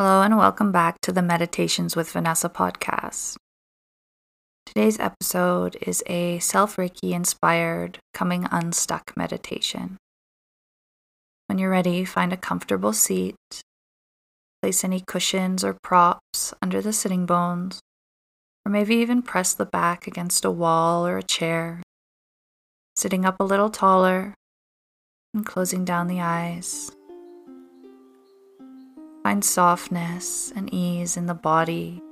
Hello, and welcome back to the Meditations with Vanessa podcast. Today's episode is a self Reiki inspired coming unstuck meditation. When you're ready, find a comfortable seat. Place any cushions or props under the sitting bones, or maybe even press the back against a wall or a chair. Sitting up a little taller and closing down the eyes. Find softness and ease in the body,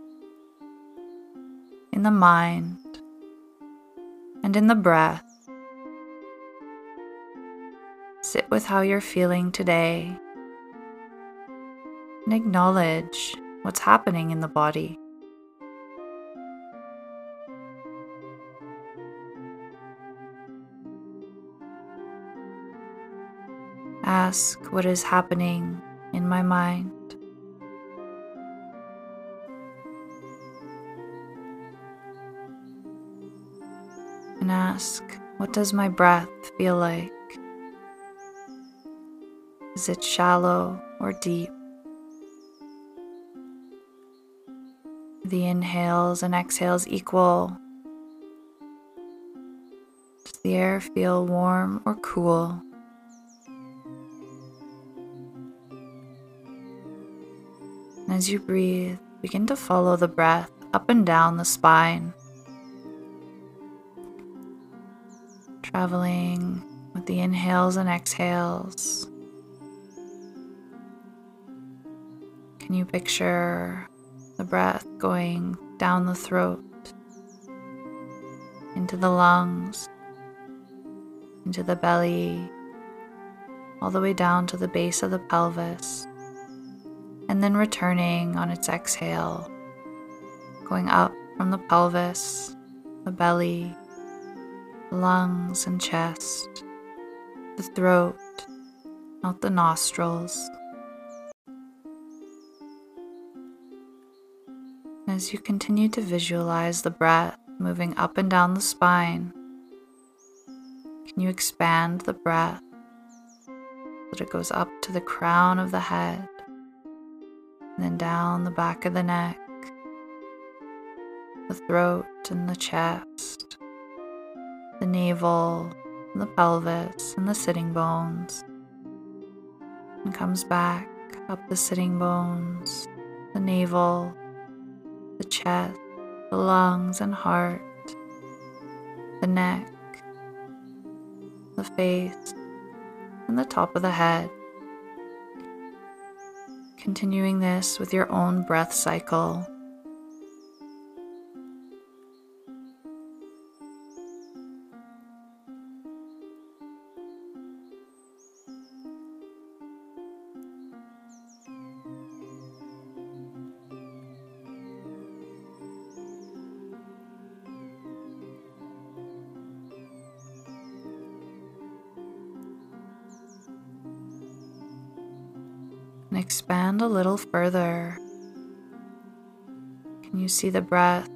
in the mind, and in the breath. Sit with how you're feeling today and acknowledge what's happening in the body. Ask what is happening in my mind. Ask, what does my breath feel like? Is it shallow or deep? The inhales and exhales equal? Does the air feel warm or cool? And as you breathe, begin to follow the breath up and down the spine, traveling with the inhales and exhales. Can you picture the breath going down the throat, into the lungs, into the belly, all the way down to the base of the pelvis? and then returning on its exhale, going up from the pelvis, the belly, lungs and chest, the throat, not the nostrils. As you continue to visualize the breath moving up and down the spine, can you expand the breath so that it goes up to the crown of the head? and then down the back of the neck, the throat and the chest, the navel, the pelvis, and the sitting bones, and comes back up the sitting bones, the navel, the chest, the lungs and heart, the neck, the face, and the top of the head continuing this with your own breath cycle. And expand a little further. Can you see the breath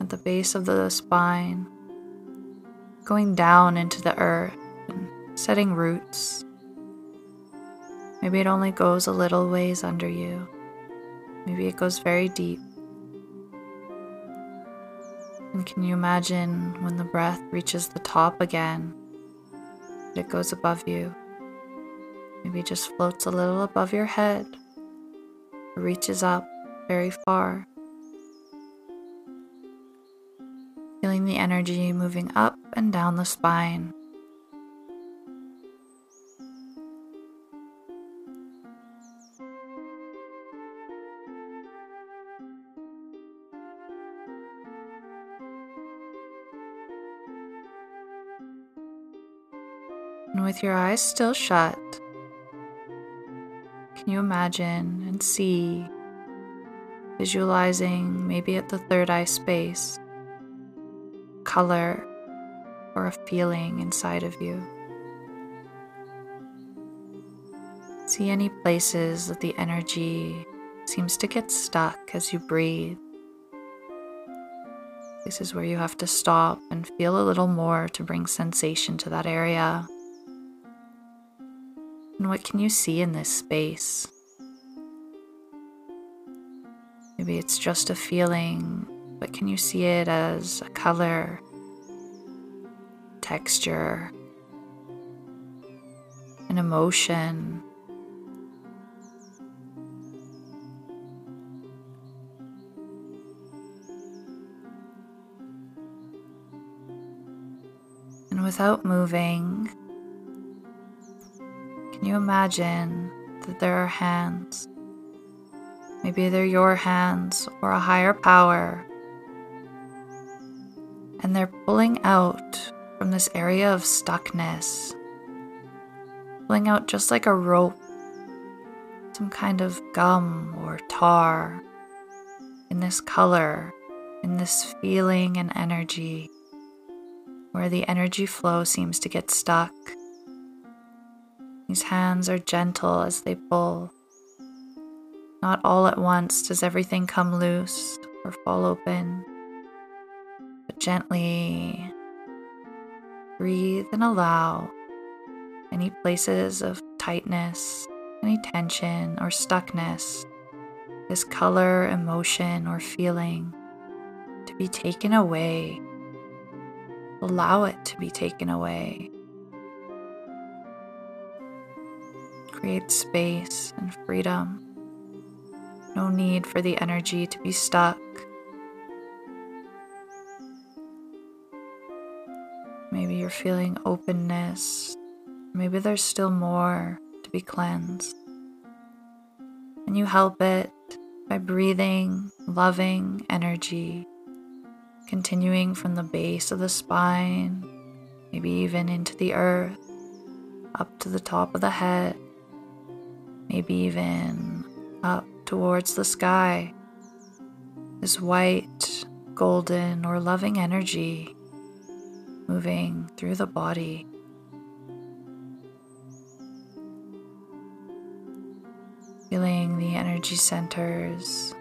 at the base of the spine going down into the earth and setting roots? Maybe it only goes a little ways under you. Maybe it goes very deep. And can you imagine when the breath reaches the top again, it goes above you? Maybe just floats a little above your head, reaches up very far. Feeling the energy moving up and down the spine. And with your eyes still shut, you imagine and see, visualizing maybe at the third eye space, color or a feeling inside of you? See any places that the energy seems to get stuck as you breathe. Places where you have to stop and feel a little more to bring sensation to that area. What can you see in this space? Maybe it's just a feeling, but can you see it as a color, texture, an emotion? And without moving, imagine that there are hands? Maybe they're your hands or a higher power. And they're pulling out from this area of stuckness, pulling out just like a rope, some kind of gum or tar in this color, in this feeling and energy, where the energy flow seems to get stuck. These hands are gentle as they pull. Not all at once does everything come loose or fall open, but gently breathe and allow any places of tightness, any tension or stuckness, this color, emotion, or feeling to be taken away. Allow it to be taken away. Create space and freedom. No need for the energy to be stuck. Maybe you're feeling openness. Maybe there's still more to be cleansed. And you help it by breathing loving energy, continuing from the base of the spine, maybe even into the earth, up to the top of the head, maybe even up towards the sky. This white, golden, or loving energy moving through the body. Feeling the energy centers,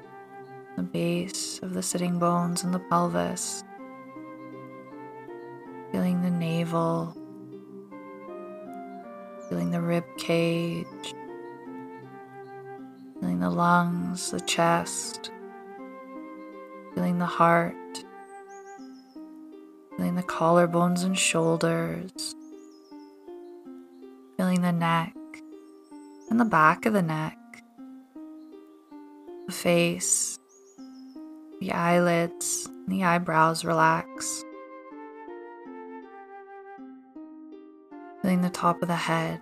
the base of the sitting bones and the pelvis. Feeling the navel, feeling the rib cage, feeling the lungs, the chest, feeling the heart, feeling the collarbones and shoulders, feeling the neck and the back of the neck, the face, the eyelids, the eyebrows relax. Feeling the top of the head,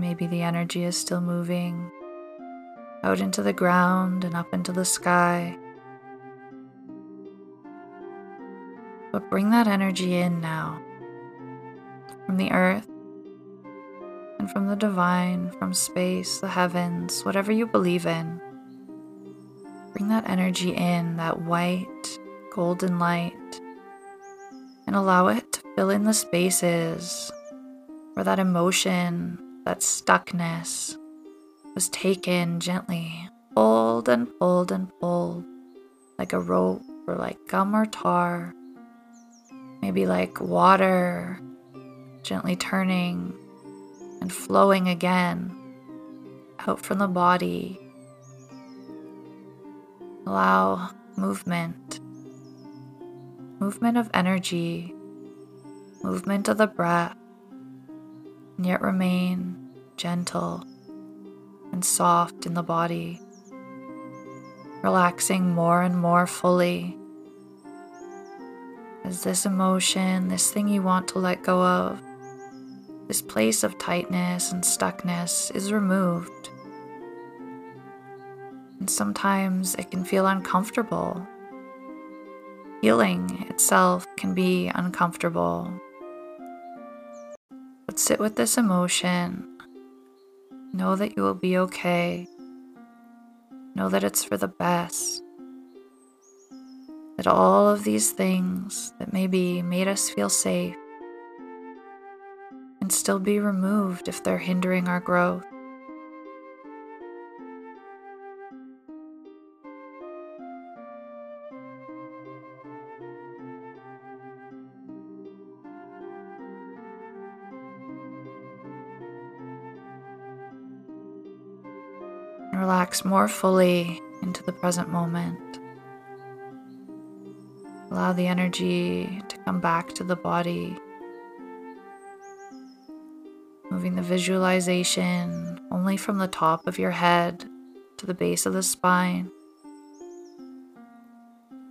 Maybe the energy is still moving out into the ground and up into the sky. But bring that energy in now from the earth and from the divine, from space, the heavens, whatever you believe in. Bring that energy in, that white, golden light, and allow it to fill in the spaces where that emotion that stuckness was taken gently, pulled and pulled and pulled like a rope or like gum or tar, maybe like water gently turning and flowing again out from the body. Allow movement, movement of energy, movement of the breath and yet remain gentle and soft in the body, relaxing more and more fully as this emotion, this thing you want to let go of, this place of tightness and stuckness is removed. And sometimes it can feel uncomfortable. Healing itself can be uncomfortable sit with this emotion. Know that you will be okay. Know that it's for the best. That all of these things that maybe made us feel safe can still be removed if they're hindering our growth. Relax more fully into the present moment. Allow the energy to come back to the body. Moving the visualization only from the top of your head to the base of the spine.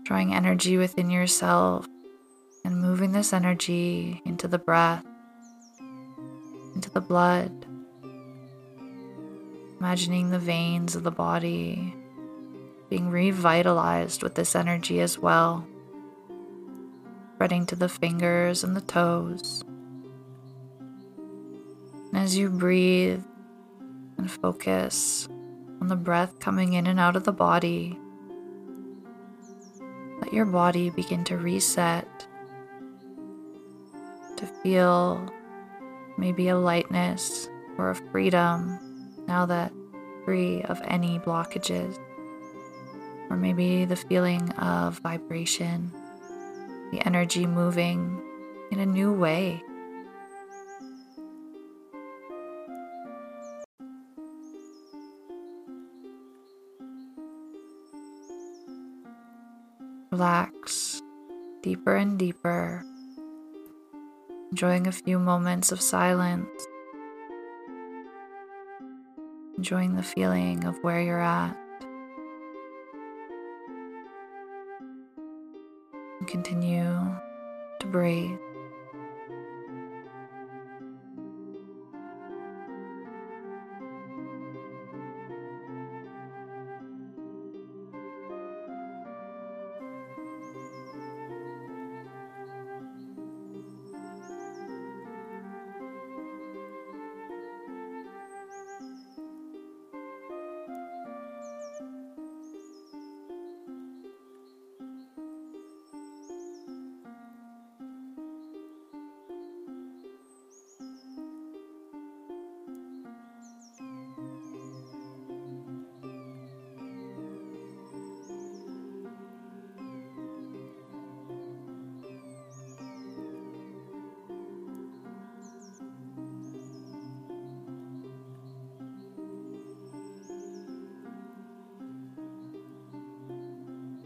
Drawing energy within yourself and moving this energy into the breath, into the blood. Imagining the veins of the body being revitalized with this energy as well, spreading to the fingers and the toes. And as you breathe and focus on the breath coming in and out of the body, let your body begin to reset, to feel maybe a lightness or a freedom now that free of any blockages, or maybe the feeling of vibration, the energy moving in a new way. Relax deeper and deeper, enjoying a few moments of silence enjoying the feeling of where you're at. And continue to breathe.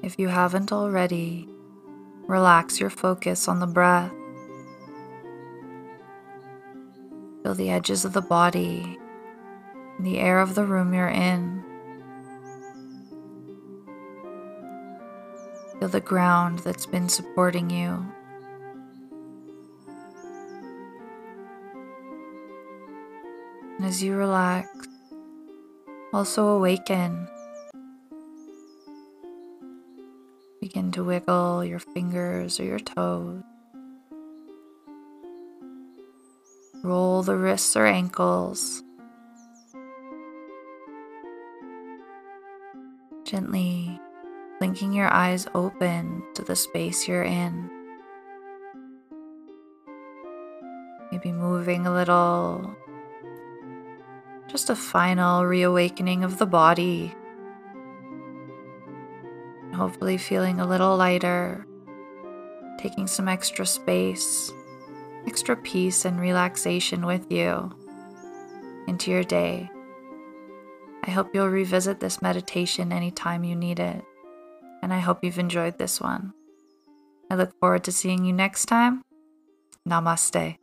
If you haven't already, relax your focus on the breath. Feel the edges of the body the air of the room you're in. Feel the ground that's been supporting you. And as you relax, also awaken Begin to wiggle your fingers or your toes. Roll the wrists or ankles. Gently blinking your eyes open to the space you're in. Maybe moving a little. Just a final reawakening of the body hopefully feeling a little lighter, taking some extra space, extra peace and relaxation with you into your day. I hope you'll revisit this meditation anytime you need it, and I hope you've enjoyed this one. I look forward to seeing you next time. Namaste.